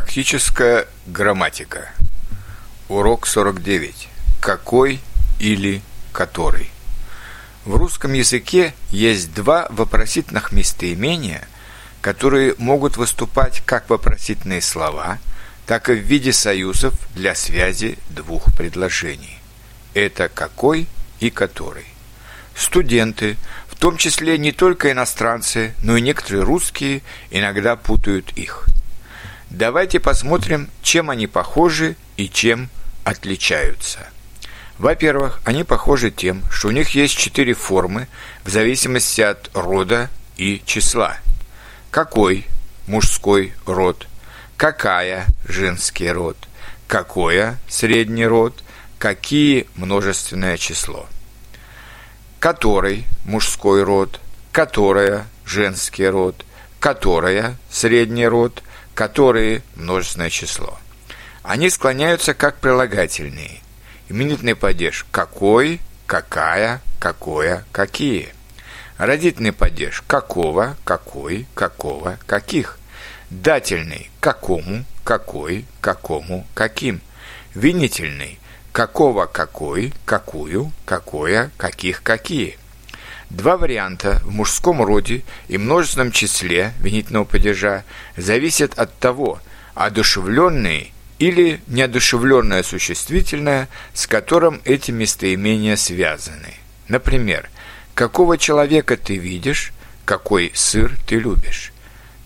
Практическая грамматика. Урок 49. Какой или который. В русском языке есть два вопросительных местоимения, которые могут выступать как вопросительные слова, так и в виде союзов для связи двух предложений. Это какой и который. Студенты, в том числе не только иностранцы, но и некоторые русские, иногда путают их – Давайте посмотрим, чем они похожи и чем отличаются. Во-первых, они похожи тем, что у них есть четыре формы в зависимости от рода и числа. Какой – мужской род, какая – женский род, какое – средний род, какие – множественное число. Который – мужской род, которая – женский род, которая – средний род – которые – множественное число. Они склоняются как прилагательные. Именительный падеж – какой, какая, какое, какие. Родительный падеж – какого, какой, какого, каких. Дательный – какому, какой, какому, каким. Винительный – какого, какой, какую, какое, каких, какие. Два варианта в мужском роде и множественном числе винительного падежа зависят от того, одушевленные или неодушевленное существительное, с которым эти местоимения связаны. Например, какого человека ты видишь, какой сыр ты любишь.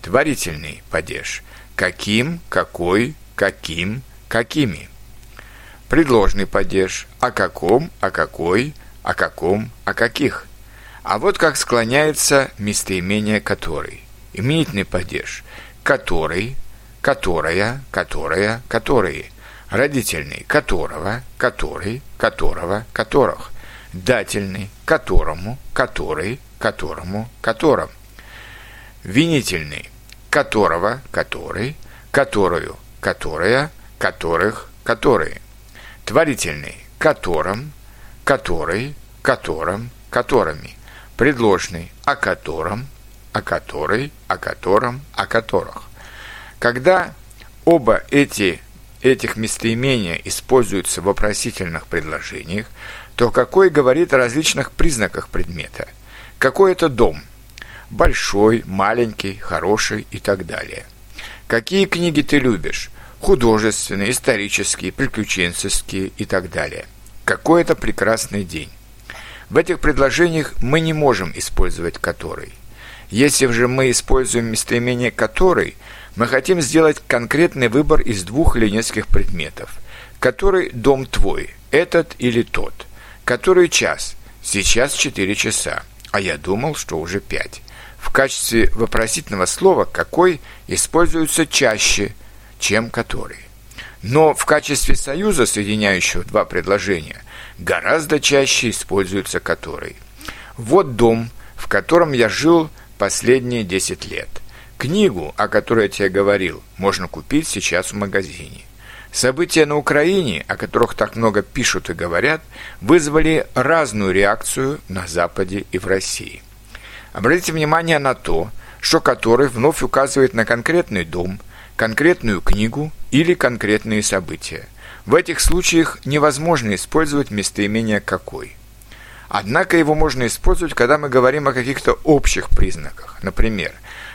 Творительный падеж. Каким, какой, каким, какими. Предложный падеж. О каком, о какой, о каком, о каких – а вот как склоняется местоимение «который». Именительный падеж «который», «которая», «которая», «которые». Родительный «которого», «который», «которого», «которых». Дательный «которому», «который», «которому», «котором». Винительный «которого», «который», «которую», «которая», «которых», «которые». Творительный «которым», «который», «которым», «которыми» предложный «о котором», «о которой», «о котором», «о которых». Когда оба эти, этих местоимения используются в вопросительных предложениях, то какой говорит о различных признаках предмета. Какой это дом? Большой, маленький, хороший и так далее. Какие книги ты любишь? Художественные, исторические, приключенческие и так далее. Какой это прекрасный день. В этих предложениях мы не можем использовать «который». Если же мы используем местоимение «который», мы хотим сделать конкретный выбор из двух или нескольких предметов. Который дом твой, этот или тот? Который час? Сейчас 4 часа, а я думал, что уже 5. В качестве вопросительного слова «какой» используется чаще, чем «который». Но в качестве союза, соединяющего два предложения, гораздо чаще используется который. Вот дом, в котором я жил последние 10 лет. Книгу, о которой я тебе говорил, можно купить сейчас в магазине. События на Украине, о которых так много пишут и говорят, вызвали разную реакцию на Западе и в России. Обратите внимание на то, что который вновь указывает на конкретный дом, конкретную книгу или конкретные события. В этих случаях невозможно использовать местоимение «какой». Однако его можно использовать, когда мы говорим о каких-то общих признаках. Например,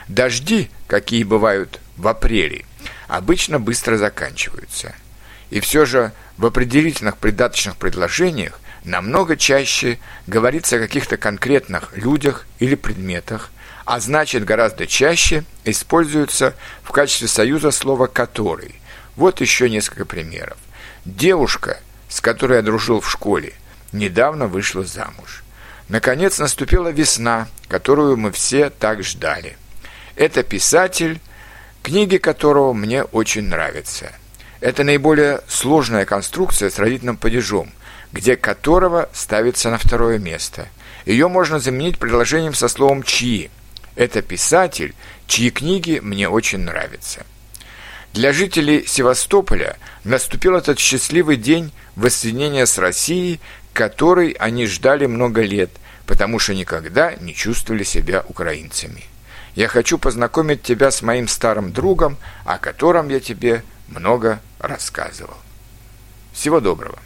дожди, какие бывают в апреле, обычно быстро заканчиваются. И все же в определительных придаточных предложениях намного чаще говорится о каких-то конкретных людях или предметах, а значит гораздо чаще используется в качестве союза слово «который». Вот еще несколько примеров. Девушка, с которой я дружил в школе, недавно вышла замуж. Наконец наступила весна, которую мы все так ждали. Это писатель, книги которого мне очень нравятся. Это наиболее сложная конструкция с родительным падежом, где которого ставится на второе место. Ее можно заменить предложением со словом «чьи». Это писатель, чьи книги мне очень нравятся. Для жителей Севастополя наступил этот счастливый день воссоединения с Россией, который они ждали много лет, потому что никогда не чувствовали себя украинцами. Я хочу познакомить тебя с моим старым другом, о котором я тебе много рассказывал. Всего доброго.